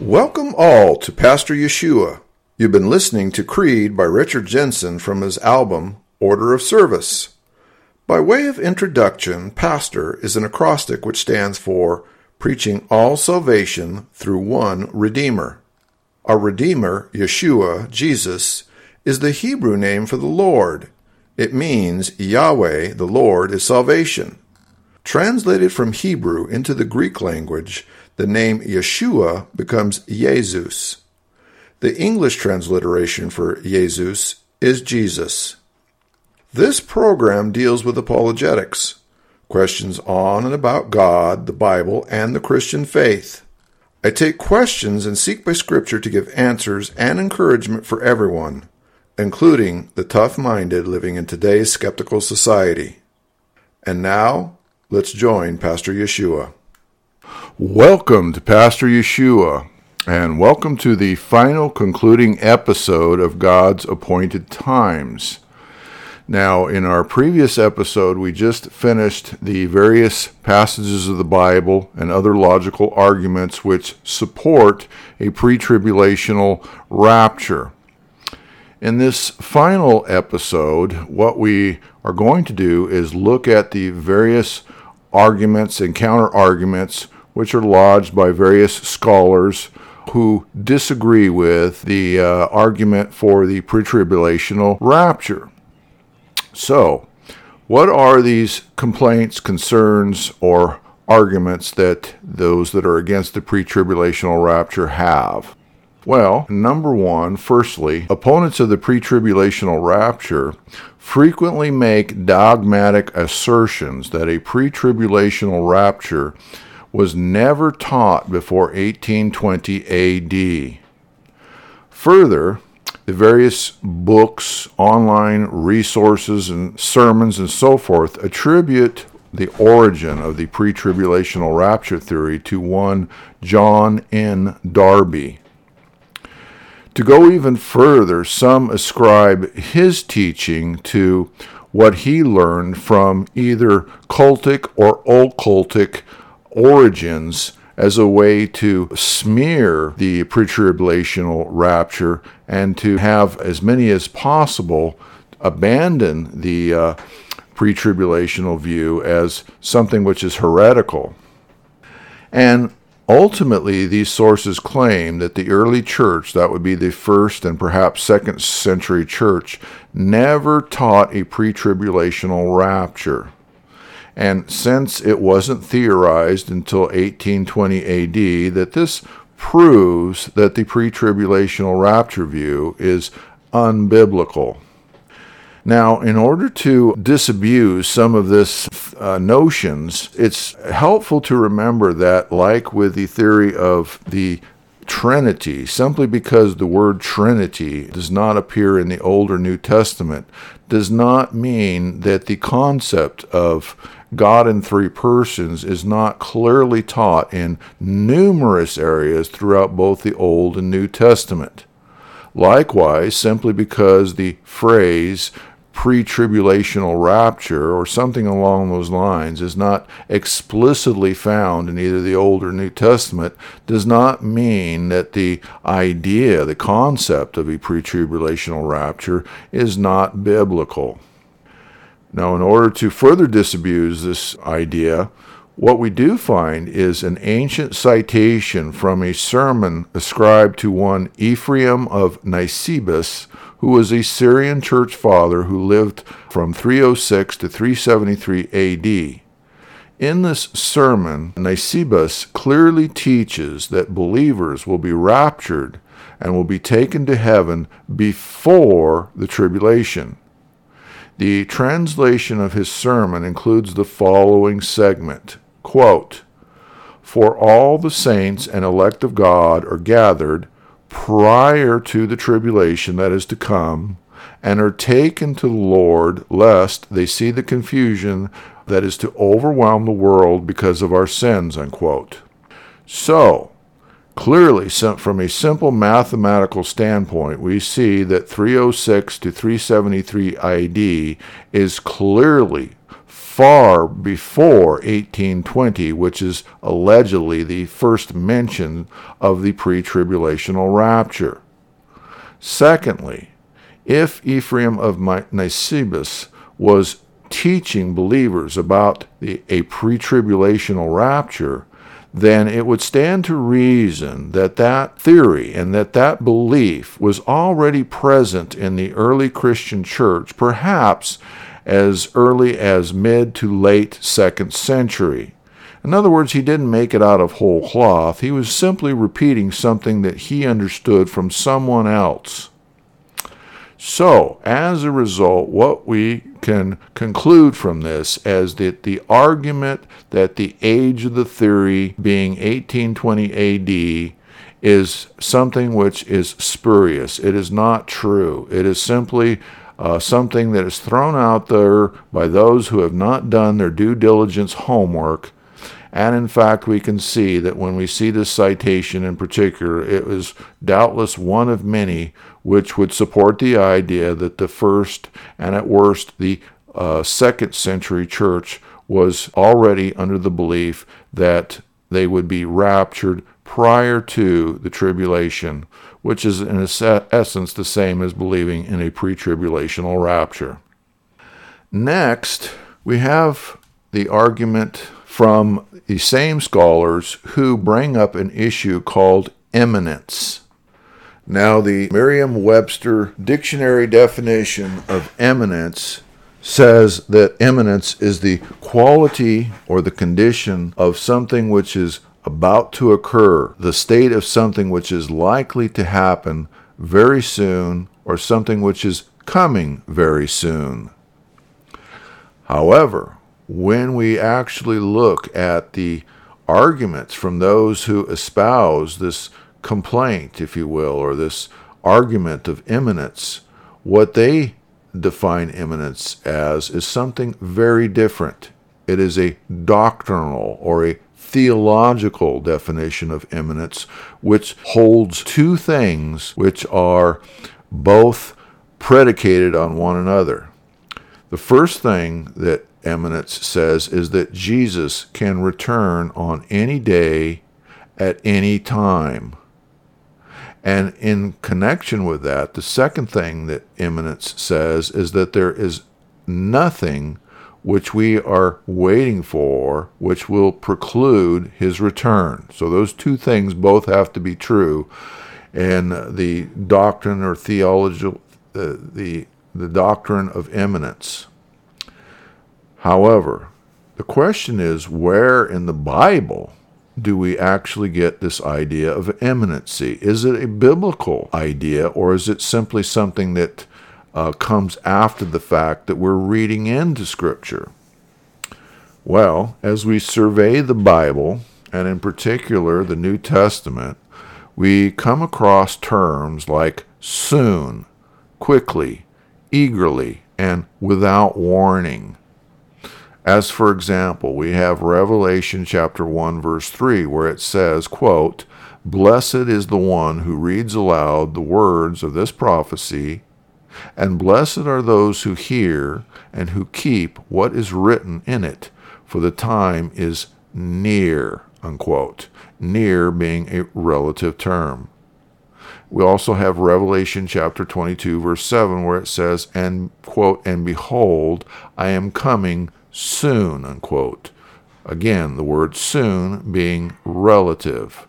Welcome all to Pastor Yeshua. You've been listening to Creed by Richard Jensen from his album Order of Service. By way of introduction, Pastor is an acrostic which stands for Preaching All Salvation Through One Redeemer. Our Redeemer, Yeshua, Jesus, is the Hebrew name for the Lord. It means Yahweh, the Lord, is salvation. Translated from Hebrew into the Greek language, the name Yeshua becomes Jesus. The English transliteration for Jesus is Jesus. This program deals with apologetics, questions on and about God, the Bible, and the Christian faith. I take questions and seek by Scripture to give answers and encouragement for everyone, including the tough minded living in today's skeptical society. And now, let's join Pastor Yeshua. Welcome to Pastor Yeshua, and welcome to the final concluding episode of God's Appointed Times. Now, in our previous episode, we just finished the various passages of the Bible and other logical arguments which support a pre tribulational rapture. In this final episode, what we are going to do is look at the various arguments and counter arguments which are lodged by various scholars who disagree with the uh, argument for the pre tribulational rapture. So, what are these complaints, concerns, or arguments that those that are against the pre tribulational rapture have? Well, number one, firstly, opponents of the pre tribulational rapture frequently make dogmatic assertions that a pre tribulational rapture was never taught before 1820 AD. Further, the various books, online resources, and sermons and so forth attribute the origin of the pre tribulational rapture theory to one John N. Darby. To go even further, some ascribe his teaching to what he learned from either cultic or occultic origins as a way to smear the pre tribulational rapture and to have as many as possible abandon the uh, pre tribulational view as something which is heretical. And ultimately, these sources claim that the early church, that would be the first and perhaps second century church, never taught a pre tribulational rapture. And since it wasn't theorized until 1820 AD, that this proves that the pre tribulational rapture view is unbiblical. Now, in order to disabuse some of this uh, notions, it's helpful to remember that, like with the theory of the Trinity, simply because the word Trinity does not appear in the Old or New Testament, does not mean that the concept of God in three persons is not clearly taught in numerous areas throughout both the Old and New Testament. Likewise, simply because the phrase pre tribulational rapture or something along those lines is not explicitly found in either the Old or New Testament does not mean that the idea, the concept of a pre tribulational rapture is not biblical. Now, in order to further disabuse this idea, what we do find is an ancient citation from a sermon ascribed to one Ephraim of Nisibis, who was a Syrian church father who lived from 306 to 373 AD. In this sermon, Nisibis clearly teaches that believers will be raptured and will be taken to heaven before the tribulation. The translation of his sermon includes the following segment quote, For all the saints and elect of God are gathered prior to the tribulation that is to come, and are taken to the Lord, lest they see the confusion that is to overwhelm the world because of our sins. Unquote. So, Clearly, from a simple mathematical standpoint, we see that 306 to 373 AD is clearly far before 1820, which is allegedly the first mention of the pre tribulational rapture. Secondly, if Ephraim of Nisibis was teaching believers about the, a pre tribulational rapture, then it would stand to reason that that theory and that that belief was already present in the early Christian church, perhaps as early as mid to late second century. In other words, he didn't make it out of whole cloth. He was simply repeating something that he understood from someone else. So, as a result, what we can conclude from this as that the argument that the age of the theory being 1820 AD is something which is spurious. It is not true. It is simply uh, something that is thrown out there by those who have not done their due diligence homework. And in fact, we can see that when we see this citation in particular, it was doubtless one of many which would support the idea that the first and at worst the uh, second century church was already under the belief that they would be raptured prior to the tribulation, which is in essence the same as believing in a pre tribulational rapture. Next, we have the argument from the same scholars who bring up an issue called imminence. Now, the Merriam Webster dictionary definition of imminence says that imminence is the quality or the condition of something which is about to occur, the state of something which is likely to happen very soon, or something which is coming very soon. However, when we actually look at the arguments from those who espouse this complaint, if you will, or this argument of imminence, what they define imminence as is something very different. It is a doctrinal or a theological definition of imminence, which holds two things which are both predicated on one another. The first thing that imminence says is that Jesus can return on any day at any time. And in connection with that, the second thing that imminence says is that there is nothing which we are waiting for, which will preclude his return. So those two things both have to be true. And the doctrine or theology, uh, the, the doctrine of imminence. However, the question is where in the Bible do we actually get this idea of imminency? Is it a biblical idea or is it simply something that uh, comes after the fact that we're reading into Scripture? Well, as we survey the Bible, and in particular the New Testament, we come across terms like soon, quickly, eagerly, and without warning. As for example, we have Revelation chapter 1 verse 3 where it says, quote, Blessed is the one who reads aloud the words of this prophecy, and blessed are those who hear and who keep what is written in it, for the time is near. Unquote. Near being a relative term. We also have Revelation chapter 22, verse 7, where it says, and quote, and behold, I am coming soon, unquote. Again, the word soon being relative.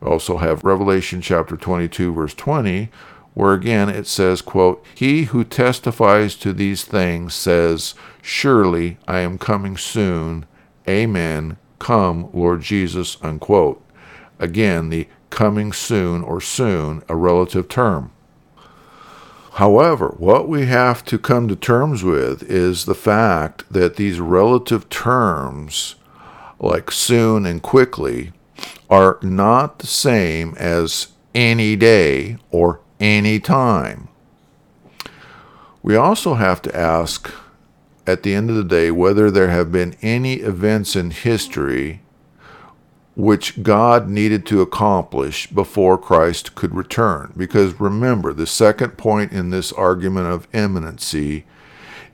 We also have Revelation chapter 22, verse 20, where again it says, quote, He who testifies to these things says, Surely I am coming soon. Amen. Come, Lord Jesus, unquote. Again, the coming soon or soon, a relative term. However, what we have to come to terms with is the fact that these relative terms, like soon and quickly, are not the same as any day or any time. We also have to ask at the end of the day whether there have been any events in history which God needed to accomplish before Christ could return. Because remember, the second point in this argument of imminency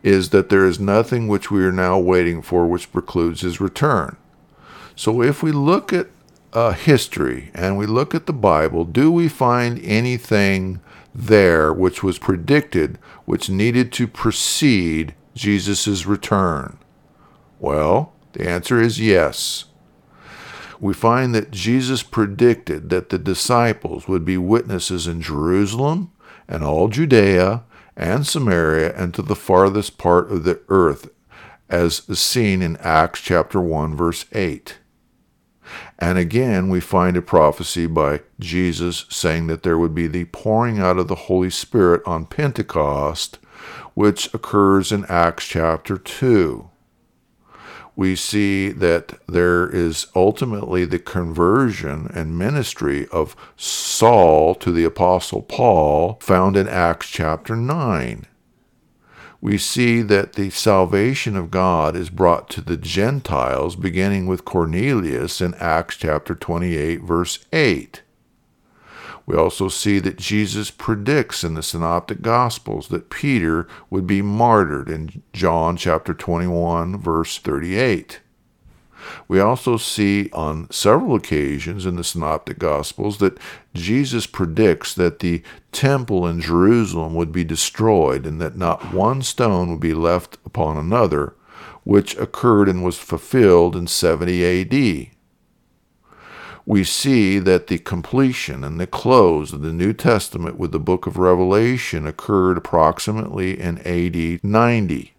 is that there is nothing which we are now waiting for which precludes his return. So if we look at uh, history and we look at the Bible, do we find anything there which was predicted which needed to precede Jesus' return? Well, the answer is yes we find that Jesus predicted that the disciples would be witnesses in Jerusalem and all Judea and Samaria and to the farthest part of the earth, as seen in Acts chapter 1, verse 8. And again, we find a prophecy by Jesus saying that there would be the pouring out of the Holy Spirit on Pentecost, which occurs in Acts chapter 2 we see that there is ultimately the conversion and ministry of Saul to the Apostle Paul, found in Acts chapter 9. We see that the salvation of God is brought to the Gentiles, beginning with Cornelius in Acts chapter 28, verse 8. We also see that Jesus predicts in the Synoptic Gospels that Peter would be martyred in John chapter 21, verse 38. We also see on several occasions in the Synoptic Gospels that Jesus predicts that the temple in Jerusalem would be destroyed and that not one stone would be left upon another, which occurred and was fulfilled in 70 AD we see that the completion and the close of the New Testament with the book of Revelation occurred approximately in AD 90.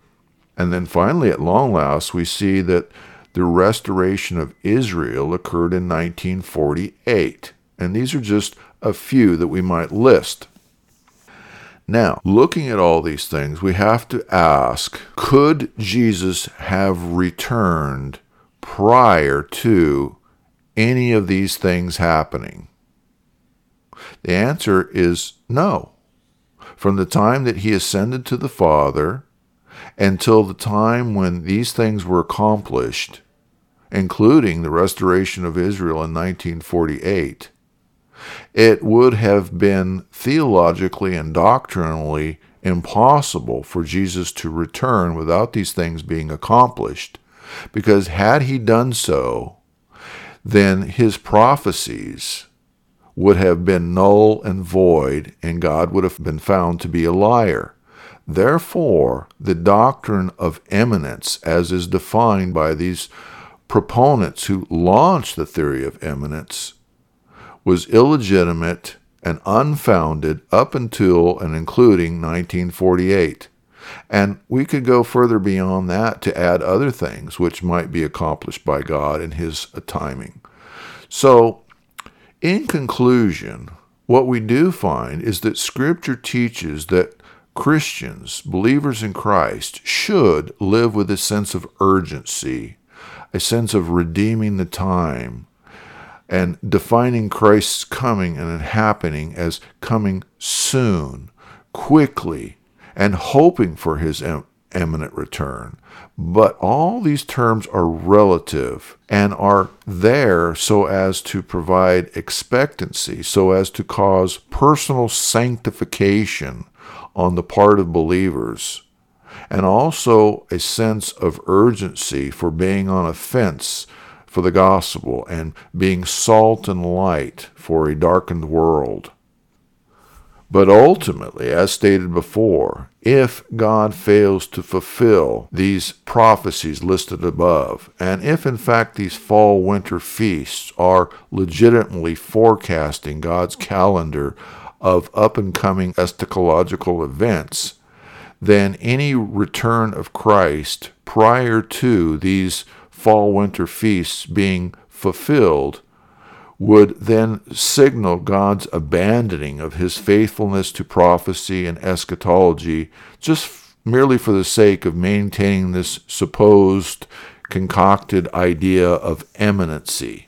And then finally, at long last, we see that the restoration of Israel occurred in 1948. And these are just a few that we might list. Now, looking at all these things, we have to ask could Jesus have returned prior to any of these things happening? The answer is no. From the time that he ascended to the Father until the time when these things were accomplished, including the restoration of Israel in 1948, it would have been theologically and doctrinally impossible for Jesus to return without these things being accomplished. Because had he done so, then his prophecies would have been null and void, and God would have been found to be a liar. Therefore, the doctrine of imminence, as is defined by these proponents who launched the theory of imminence, was illegitimate and unfounded up until and including 1948. And we could go further beyond that to add other things which might be accomplished by God in His timing. So, in conclusion, what we do find is that Scripture teaches that Christians, believers in Christ, should live with a sense of urgency, a sense of redeeming the time, and defining Christ's coming and happening as coming soon, quickly, and hoping for his imminent return. But all these terms are relative and are there so as to provide expectancy, so as to cause personal sanctification on the part of believers, and also a sense of urgency for being on a fence for the gospel and being salt and light for a darkened world. But ultimately, as stated before, if God fails to fulfill these prophecies listed above, and if in fact these fall winter feasts are legitimately forecasting God's calendar of up and coming eschatological events, then any return of Christ prior to these fall winter feasts being fulfilled would then signal God's abandoning of his faithfulness to prophecy and eschatology just merely for the sake of maintaining this supposed concocted idea of imminency.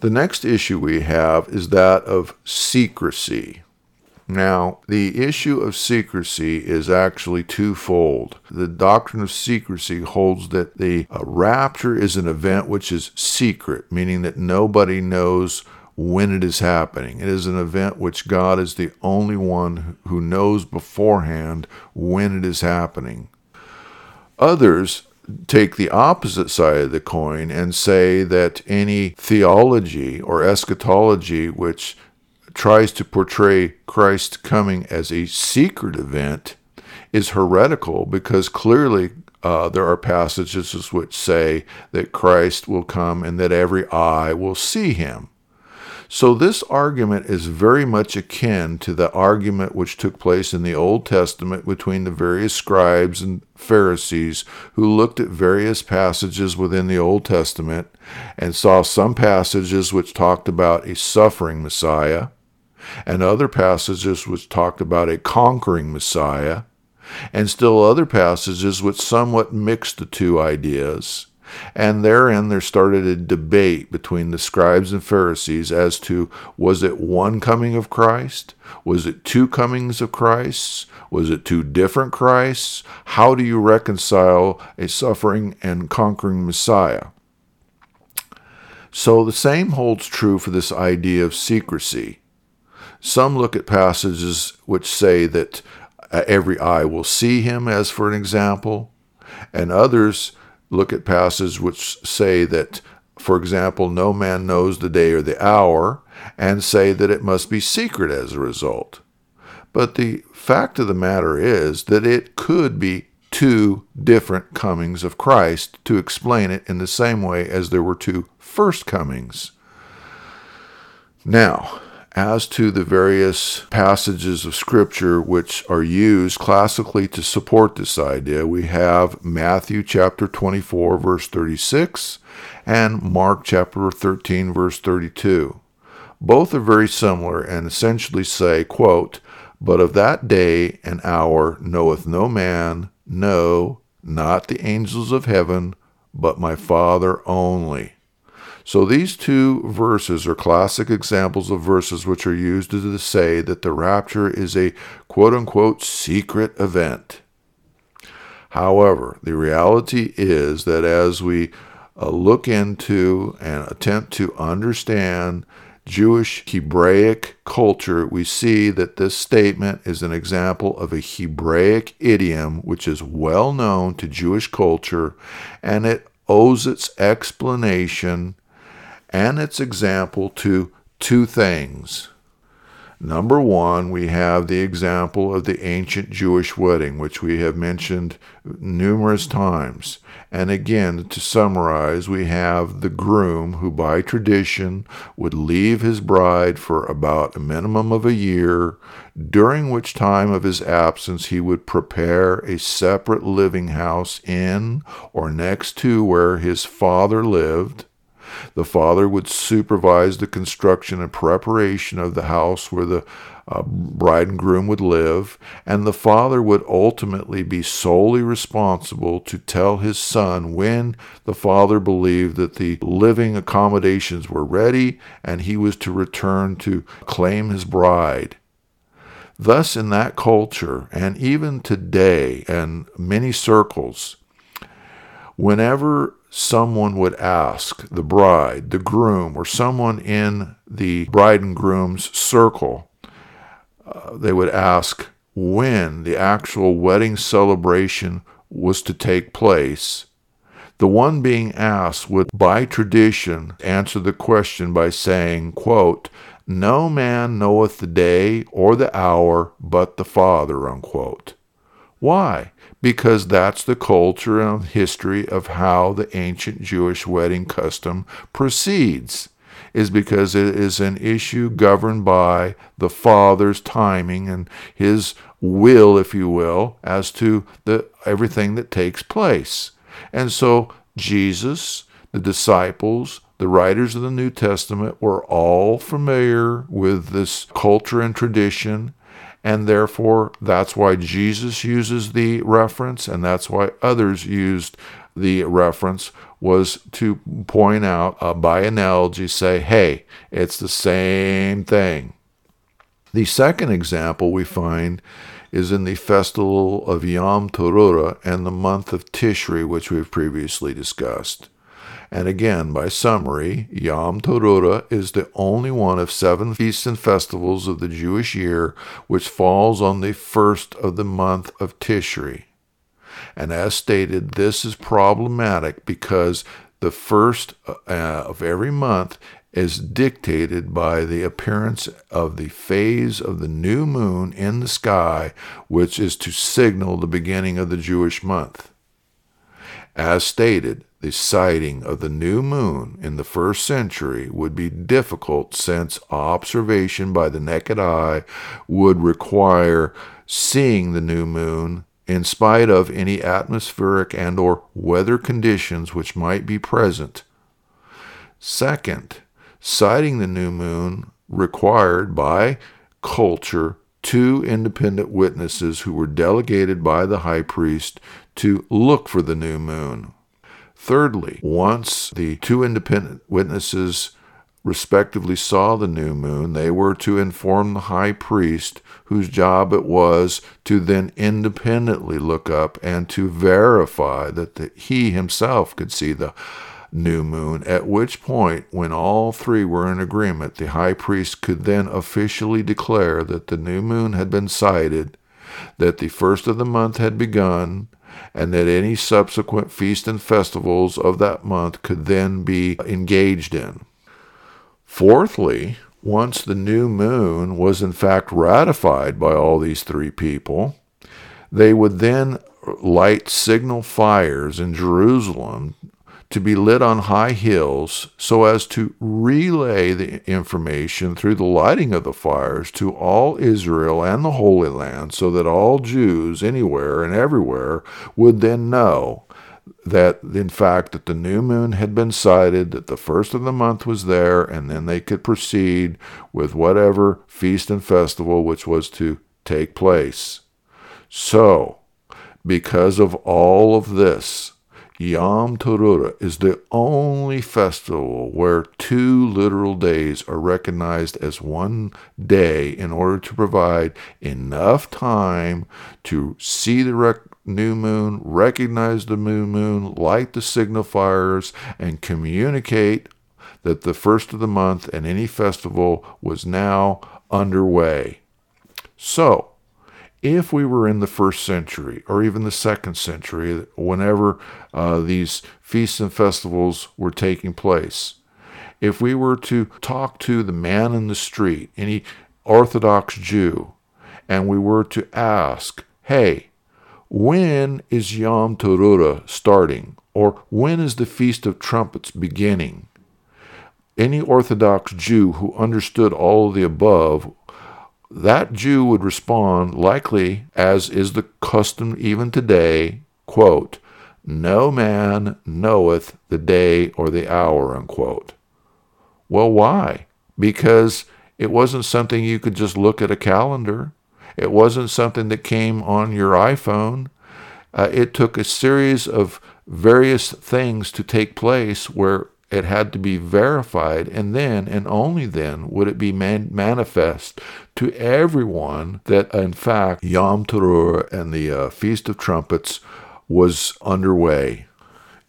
The next issue we have is that of secrecy. Now, the issue of secrecy is actually twofold. The doctrine of secrecy holds that the uh, rapture is an event which is secret, meaning that nobody knows when it is happening. It is an event which God is the only one who knows beforehand when it is happening. Others take the opposite side of the coin and say that any theology or eschatology which tries to portray Christ's coming as a secret event is heretical because clearly uh, there are passages which say that Christ will come and that every eye will see him. So, this argument is very much akin to the argument which took place in the Old Testament between the various scribes and Pharisees who looked at various passages within the Old Testament and saw some passages which talked about a suffering Messiah, and other passages which talked about a conquering Messiah, and still other passages which somewhat mixed the two ideas. And therein there started a debate between the scribes and Pharisees as to was it one coming of Christ? Was it two comings of Christ? Was it two different Christs? How do you reconcile a suffering and conquering Messiah? So the same holds true for this idea of secrecy. Some look at passages which say that uh, every eye will see him, as for an example, and others look at passages which say that, for example, no man knows the day or the hour, and say that it must be secret as a result. But the fact of the matter is that it could be two different comings of Christ to explain it in the same way as there were two first comings. Now, as to the various passages of Scripture which are used classically to support this idea, we have Matthew chapter 24, verse 36, and Mark chapter 13, verse 32. Both are very similar and essentially say, quote, But of that day and hour knoweth no man, no, not the angels of heaven, but my Father only. So these two verses are classic examples of verses which are used to say that the rapture is a quote unquote secret event. However, the reality is that as we uh, look into and attempt to understand Jewish Hebraic culture, we see that this statement is an example of a Hebraic idiom which is well known to Jewish culture and it owes its explanation and its example to two things. Number one, we have the example of the ancient Jewish wedding, which we have mentioned numerous times. And again, to summarize, we have the groom who, by tradition, would leave his bride for about a minimum of a year, during which time of his absence he would prepare a separate living house in or next to where his father lived The father would supervise the construction and preparation of the house where the uh, bride and groom would live, and the father would ultimately be solely responsible to tell his son when the father believed that the living accommodations were ready and he was to return to claim his bride. Thus, in that culture, and even today, in many circles, whenever someone would ask the bride, the groom, or someone in the bride and groom's circle, uh, they would ask when the actual wedding celebration was to take place. The one being asked would, by tradition, answer the question by saying, quote, no man knoweth the day or the hour but the Father. Unquote. Why? Because that's the culture and history of how the ancient Jewish wedding custom proceeds, is because it is an issue governed by the Father's timing and his will, if you will, as to the everything that takes place. And so Jesus, the disciples, the writers of the New Testament were all familiar with this culture and tradition, and therefore that's why Jesus uses the reference, and that's why others used the reference was to point out uh, by analogy, say, hey, it's the same thing. The second example we find is in the festival of Yom Teruah and the month of Tishri, which we've previously discussed. And again, by summary, Yom Teruah is the only one of seven feasts and festivals of the Jewish year which falls on the first of the month of Tishri. And as stated, this is problematic because the first uh, of every month is dictated by the appearance of the phase of the new moon in the sky, which is to signal the beginning of the Jewish month. As stated, the sighting of the new moon in the first century would be difficult since observation by the naked eye would require seeing the new moon in spite of any atmospheric and or weather conditions which might be present. Second, sighting the new moon required by culture two independent witnesses who were delegated by the high priest to look for the new moon. Thirdly, once the two independent witnesses respectively saw the new moon, they were to inform the high priest, whose job it was to then independently look up and to verify that the, he himself could see the new moon, at which point, when all three were in agreement, the high priest could then officially declare that the new moon had been sighted, that the first of the month had begun, and that any subsequent feasts and festivals of that month could then be engaged in. Fourthly, once the new moon was in fact ratified by all these three people, they would then light signal fires in Jerusalem to be lit on high hills so as to relay the information through the lighting of the fires to all Israel and the Holy Land so that all Jews anywhere and everywhere would then know that in fact that the new moon had been sighted that the first of the month was there and then they could proceed with whatever feast and festival which was to take place. So because of all of this Yom Teruah is the only festival where two literal days are recognized as one day in order to provide enough time to see the rec- new moon, recognize the new moon, light the signifiers, and communicate that the first of the month and any festival was now underway. So, if we were in the first century or even the second century, whenever uh, these feasts and festivals were taking place, if we were to talk to the man in the street, any Orthodox Jew, and we were to ask, hey, when is Yom Teruah starting? Or when is the Feast of Trumpets beginning? Any Orthodox Jew who understood all of the above that Jew would respond, likely as is the custom even today, quote, No man knoweth the day or the hour, unquote. Well, why? Because it wasn't something you could just look at a calendar. It wasn't something that came on your iPhone. Uh, it took a series of various things to take place where it had to be verified, and then and only then would it be man- manifest to everyone that, in fact, Yom Teruah and the uh, Feast of Trumpets was underway.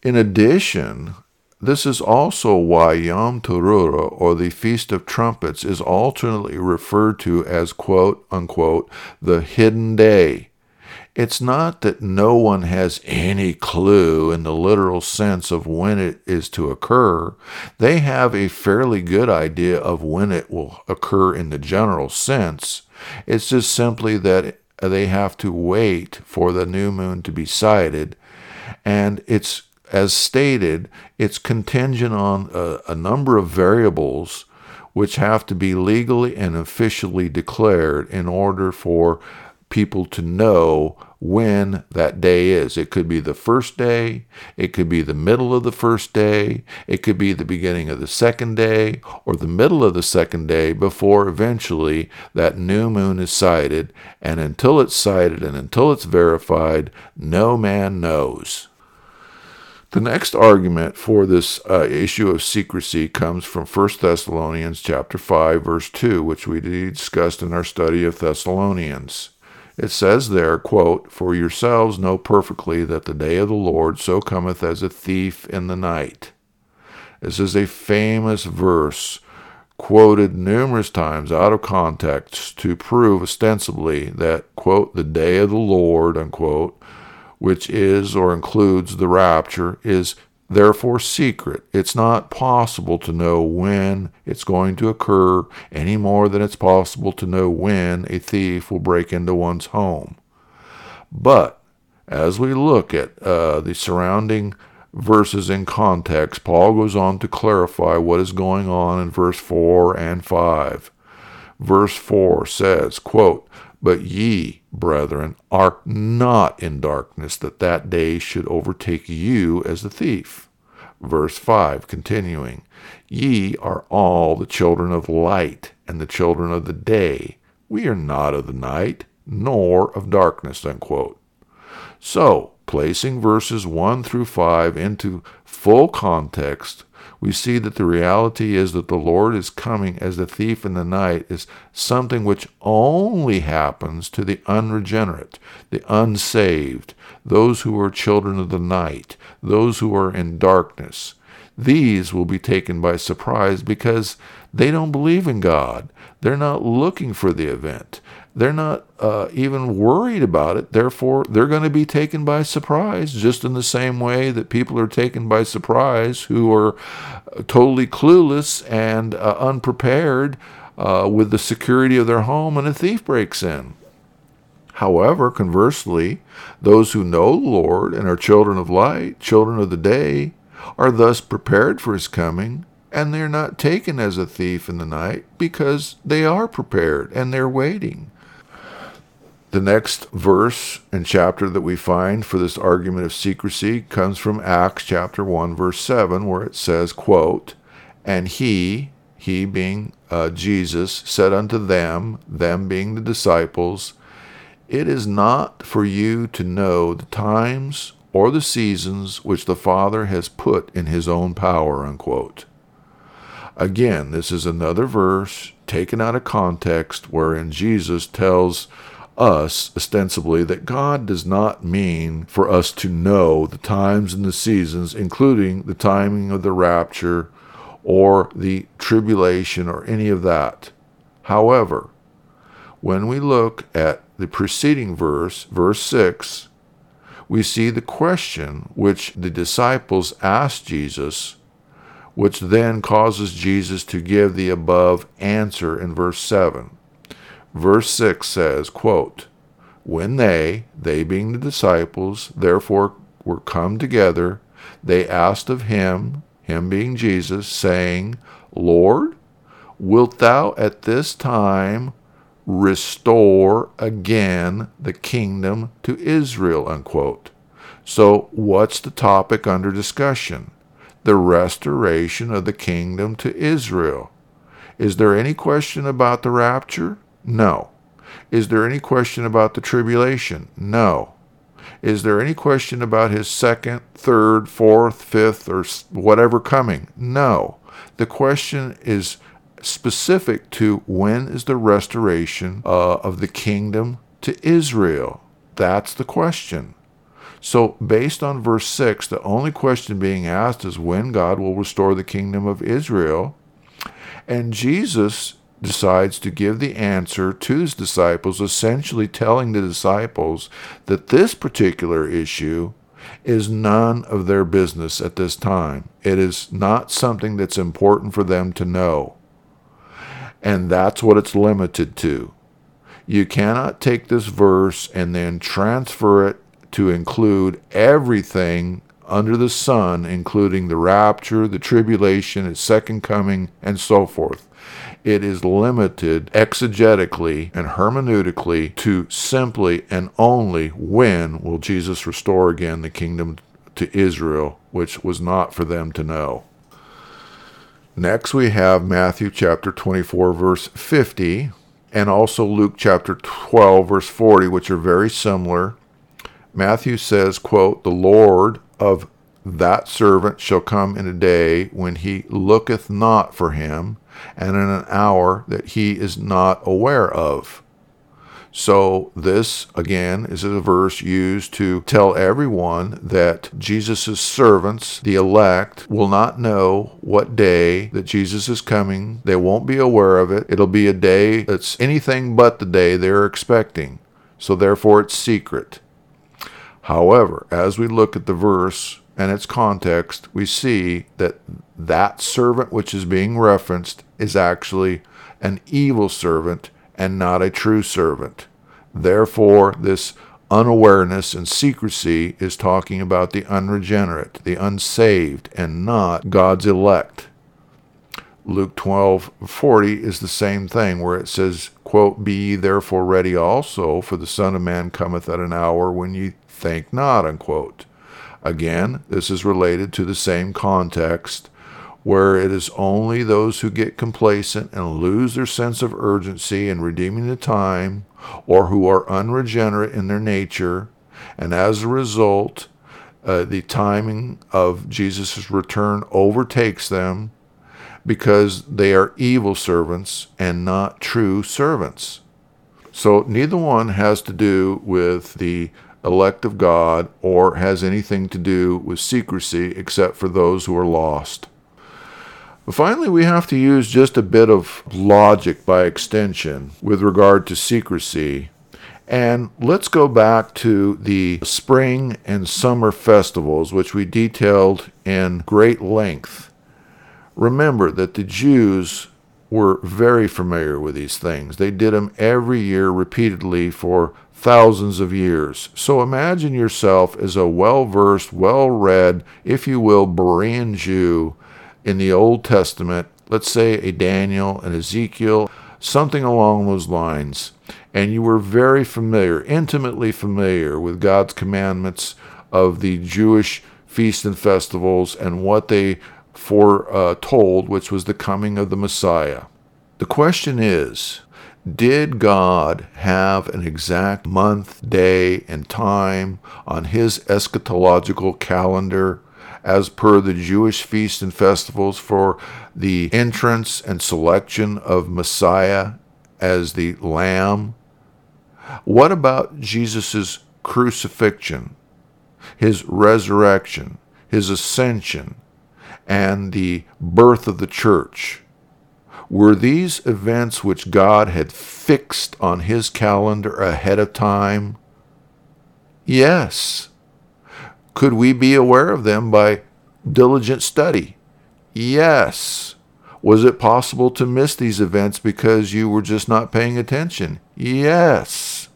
In addition, this is also why Yom Teruah, or the Feast of Trumpets, is alternately referred to as quote unquote the hidden day. It's not that no one has any clue in the literal sense of when it is to occur. They have a fairly good idea of when it will occur in the general sense. It's just simply that they have to wait for the new moon to be sighted, and it's as stated, it's contingent on a, a, number of variables which have to be legally and officially declared in order for people to know when that day is. It could be the first day, it could be the middle of the first day, it could be the beginning of the second day, or the middle of the second day before eventually that new moon is sighted. And until it's sighted and until it's verified, no man knows. The next argument for this uh, issue of secrecy comes from 1 Thessalonians chapter 5 verse 2, which we discussed in our study of Thessalonians. It says there, quote, For yourselves know perfectly that the day of the Lord so cometh as a thief in the night. This is a famous verse quoted numerous times out of context to prove ostensibly that, quote, the day of the Lord, unquote, which is or includes the rapture, is therefore secret. It's not possible to know when it's going to occur any more than it's possible to know when a thief will break into one's home. But as we look at uh, the surrounding verses in context, Paul goes on to clarify what is going on in verse 4 and 5. Verse 4 says, quote, But ye, brethren, are not in darkness, that that day should overtake you as a thief. Verse 5, continuing, Ye are all the children of light and the children of the day. We are not of the night, nor of darkness. Unquote. So, placing verses 1 through 5 into full context, we see that the reality is that the Lord is coming as the thief in the night is something which only happens to the unregenerate, the unsaved, those who are children of the night, those who are in darkness. These will be taken by surprise because they don't believe in God. They're not looking for the event. They're not uh, even worried about it. Therefore, they're going to be taken by surprise, just in the same way that people are taken by surprise who are totally clueless and uh, unprepared uh, with the security of their home and a thief breaks in. However, conversely, those who know the Lord and are children of light, children of the day, are thus prepared for his coming and they're not taken as a thief in the night because they are prepared and they're waiting. The next verse and chapter that we find for this argument of secrecy comes from Acts chapter 1 verse 7 where it says, quote, And he, he being uh, Jesus, said unto them, them being the disciples, It is not for you to know the times or the seasons which the Father has put in his own power, unquote. Again, this is another verse taken out of context wherein Jesus tells us, ostensibly, that God does not mean for us to know the times and the seasons, including the timing of the rapture or the tribulation or any of that. However, when we look at the preceding verse, verse 6, we see the question which the disciples asked Jesus, which then causes Jesus to give the above answer in verse 7. Verse 6 says, quote, When they, they being the disciples, therefore were come together, they asked of him, him being Jesus, saying, Lord, wilt thou at this time restore again the kingdom to Israel? Unquote. So, what's the topic under discussion? The restoration of the kingdom to Israel. Is there any question about the rapture? No. Is there any question about the tribulation? No. Is there any question about his second, third, fourth, fifth, or whatever coming? No. The question is specific to when is the restoration uh, of the kingdom to Israel? That's the question. So, based on verse 6, the only question being asked is when God will restore the kingdom of Israel. And Jesus decides to give the answer to his disciples, essentially telling the disciples that this particular issue is none of their business at this time. It is not something that's important for them to know. And that's what it's limited to. You cannot take this verse and then transfer it to include everything under the sun, including the rapture, the tribulation, its second coming, and so forth it is limited exegetically and hermeneutically to simply and only when will Jesus restore again the kingdom to Israel, which was not for them to know. Next, we have Matthew chapter 24, verse 50, and also Luke chapter 12, verse 40, which are very similar. Matthew says, quote, The Lord of that servant shall come in a day when he looketh not for him, and in an hour that he is not aware of. So, this again is a verse used to tell everyone that Jesus' servants, the elect, will not know what day that Jesus is coming. They won't be aware of it. It'll be a day that's anything but the day they're expecting. So, therefore, it's secret. However, as we look at the verse, and its context, we see that that servant which is being referenced is actually an evil servant and not a true servant. Therefore, this unawareness and secrecy is talking about the unregenerate, the unsaved, and not God's elect. Luke 12:40 is the same thing where it says, quote, "Be ye therefore ready also, for the Son of Man cometh at an hour when ye think not." Unquote. Again, this is related to the same context where it is only those who get complacent and lose their sense of urgency in redeeming the time, or who are unregenerate in their nature, and as a result, uh, the timing of Jesus' return overtakes them because they are evil servants and not true servants. So neither one has to do with the elect of God or has anything to do with secrecy except for those who are lost. But finally, we have to use just a bit of logic by extension with regard to secrecy. And let's go back to the spring and summer festivals, which we detailed in great length. Remember that the Jews were very familiar with these things. They did them every year repeatedly for thousands of years. So imagine yourself as a well versed, well read, if you will, Berean Jew in the Old Testament, let's say a Daniel, an Ezekiel, something along those lines. And you were very familiar, intimately familiar with God's commandments of the Jewish feasts and festivals and what they foretold, which was the coming of the Messiah. The question is, did God have an exact month, day, and time on his eschatological calendar as per the Jewish feasts and festivals for the entrance and selection of Messiah as the Lamb? What about Jesus' crucifixion, his resurrection, his ascension, and the birth of the church? Were these events which God had fixed on his calendar ahead of time? Yes. Could we be aware of them by diligent study? Yes. Was it possible to miss these events because you were just not paying attention? Yes.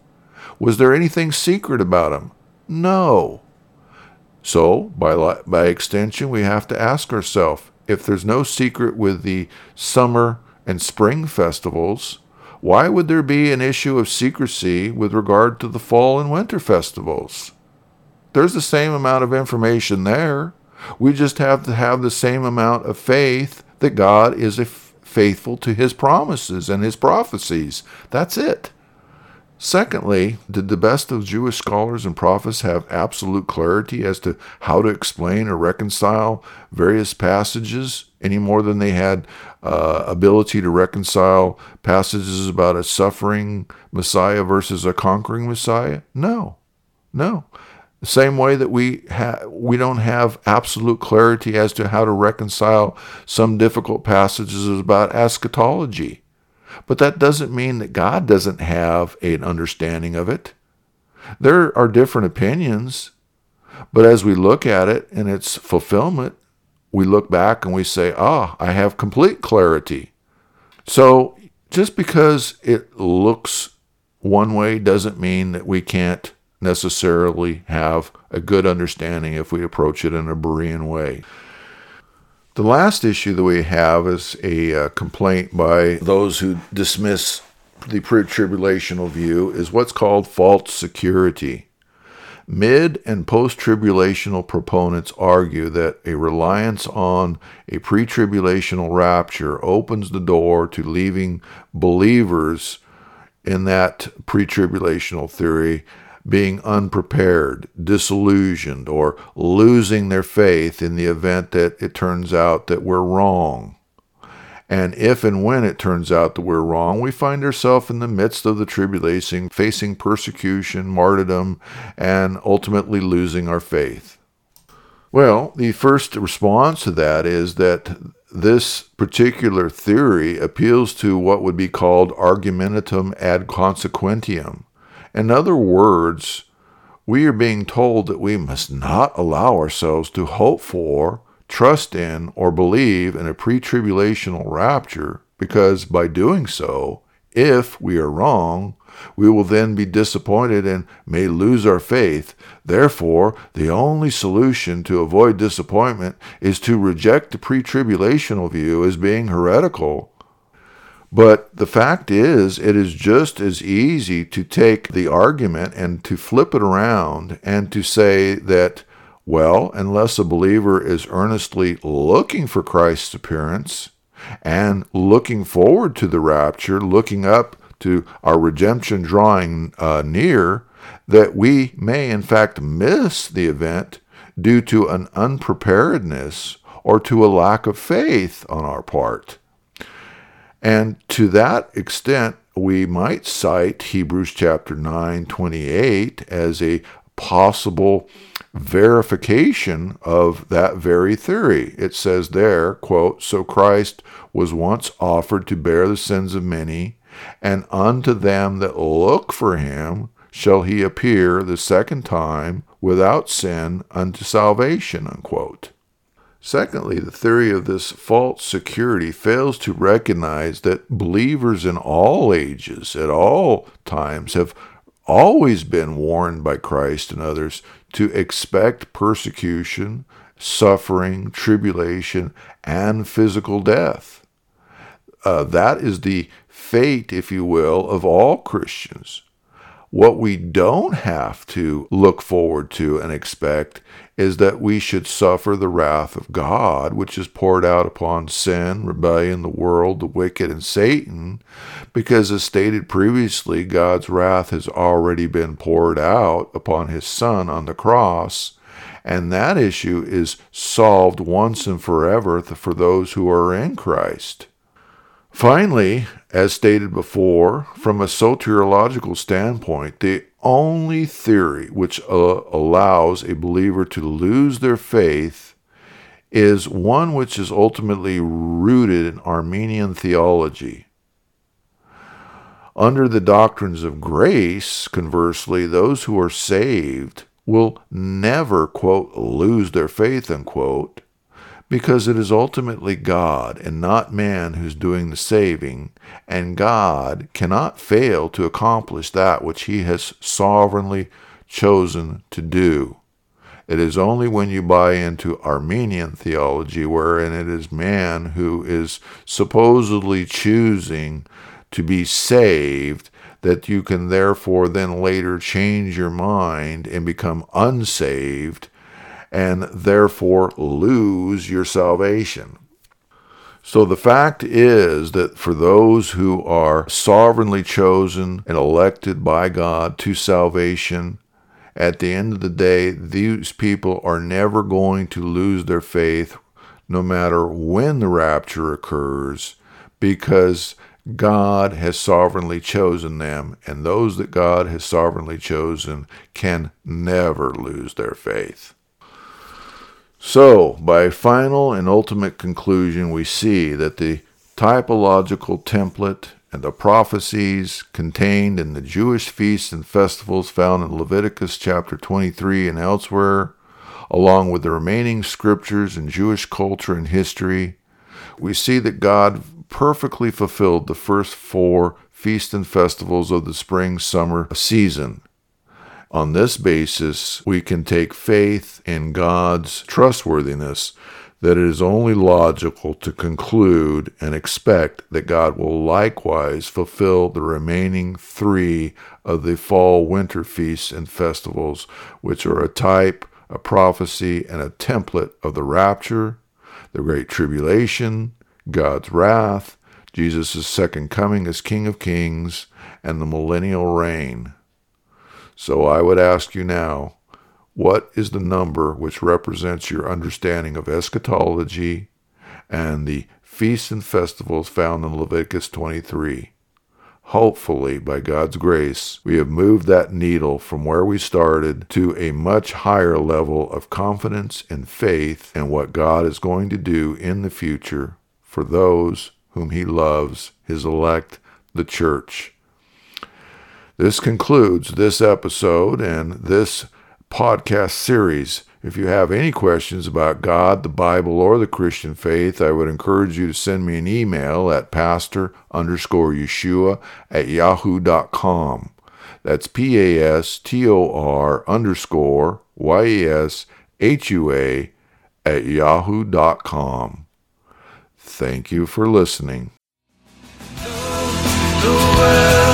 Was there anything secret about them? No. So, by, by extension, we have to ask ourselves if there's no secret with the summer and spring festivals, why would there be an issue of secrecy with regard to the fall and winter festivals? There's the same amount of information there. We just have to have the same amount of faith that God is faithful to his promises and his prophecies. That's it. Secondly, did the best of Jewish scholars and prophets have absolute clarity as to how to explain or reconcile various passages any more than they had uh, ability to reconcile passages about a suffering Messiah versus a conquering Messiah? No, no. The same way that we ha- we don't have absolute clarity as to how to reconcile some difficult passages about eschatology. But that doesn't mean that God doesn't have an understanding of it. There are different opinions, but as we look at it and its fulfillment, we look back and we say, ah, I have complete clarity. So just because it looks one way doesn't mean that we can't necessarily have a good understanding if we approach it in a Berean way. The last issue that we have is a uh, complaint by those who dismiss the pre tribulational view is what's called false security. Mid and post tribulational proponents argue that a reliance on a pre tribulational rapture opens the door to leaving believers in that pre tribulational theory being unprepared, disillusioned, or losing their faith in the event that it turns out that we're wrong. And if and when it turns out that we're wrong, we find ourselves in the midst of the tribulation, facing persecution, martyrdom, and ultimately losing our faith. Well, the first response to that is that this particular theory appeals to what would be called argumentum ad consequentiam, in other words, we are being told that we must not allow ourselves to hope for, trust in, or believe in a pre tribulational rapture, because by doing so, if we are wrong, we will then be disappointed and may lose our faith. Therefore, the only solution to avoid disappointment is to reject the pre tribulational view as being heretical but the fact is, it is just as easy to take the argument and to flip it around and to say that, well, unless a believer is earnestly looking for Christ's appearance and looking forward to the rapture, looking up to our redemption drawing uh, near, that we may in fact miss the event due to an unpreparedness or to a lack of faith on our part. And to that extent, we might cite Hebrews chapter 9, 28 as a possible verification of that very theory. It says there, quote, So Christ was once offered to bear the sins of many, and unto them that look for him shall he appear the second time without sin unto salvation, unquote. Secondly, the theory of this false security fails to recognize that believers in all ages, at all times, have always been warned by Christ and others to expect persecution, suffering, tribulation, and physical death. Uh, that is the fate, if you will, of all Christians. What we don't have to look forward to and expect is that we should suffer the wrath of God, which is poured out upon sin, rebellion, the world, the wicked, and Satan, because as stated previously, God's wrath has already been poured out upon his Son on the cross. And that issue is solved once and forever for those who are in Christ. Finally, as stated before, from a soteriological standpoint, the only theory which uh, allows a believer to lose their faith is one which is ultimately rooted in Arminian theology. Under the doctrines of grace, conversely, those who are saved will never, quote, lose their faith, unquote, because it is ultimately God and not man who's doing the saving, and God cannot fail to accomplish that which he has sovereignly chosen to do. It is only when you buy into Arminian theology, wherein it is man who is supposedly choosing to be saved, that you can therefore then later change your mind and become unsaved and therefore lose your salvation. So the fact is that for those who are sovereignly chosen and elected by God to salvation, at the end of the day, these people are never going to lose their faith no matter when the rapture occurs because God has sovereignly chosen them, and those that God has sovereignly chosen can never lose their faith. So, by final and ultimate conclusion, we see that the typological template and the prophecies contained in the Jewish feasts and festivals found in Leviticus chapter 23 and elsewhere, along with the remaining scriptures in Jewish culture and history, we see that God perfectly fulfilled the first four feasts and festivals of the spring summer season on this basis, we can take faith in God's trustworthiness that it is only logical to conclude and expect that God will likewise fulfill the remaining three of the fall winter feasts and festivals, which are a type, a prophecy, and a template of the rapture, the great tribulation, God's wrath, Jesus' second coming as King of Kings, and the millennial reign. So I would ask you now, what is the number which represents your understanding of eschatology and the feasts and festivals found in Leviticus 23? Hopefully, by God's grace, we have moved that needle from where we started to a much higher level of confidence and faith in what God is going to do in the future for those whom He loves, His elect, the church. This concludes this episode and this podcast series. If you have any questions about God, the Bible, or the Christian faith, I would encourage you to send me an email at pastor underscore Yeshua at yahoo.com. That's P A S T O R underscore Y E S H U A at yahoo.com. Thank you for listening. The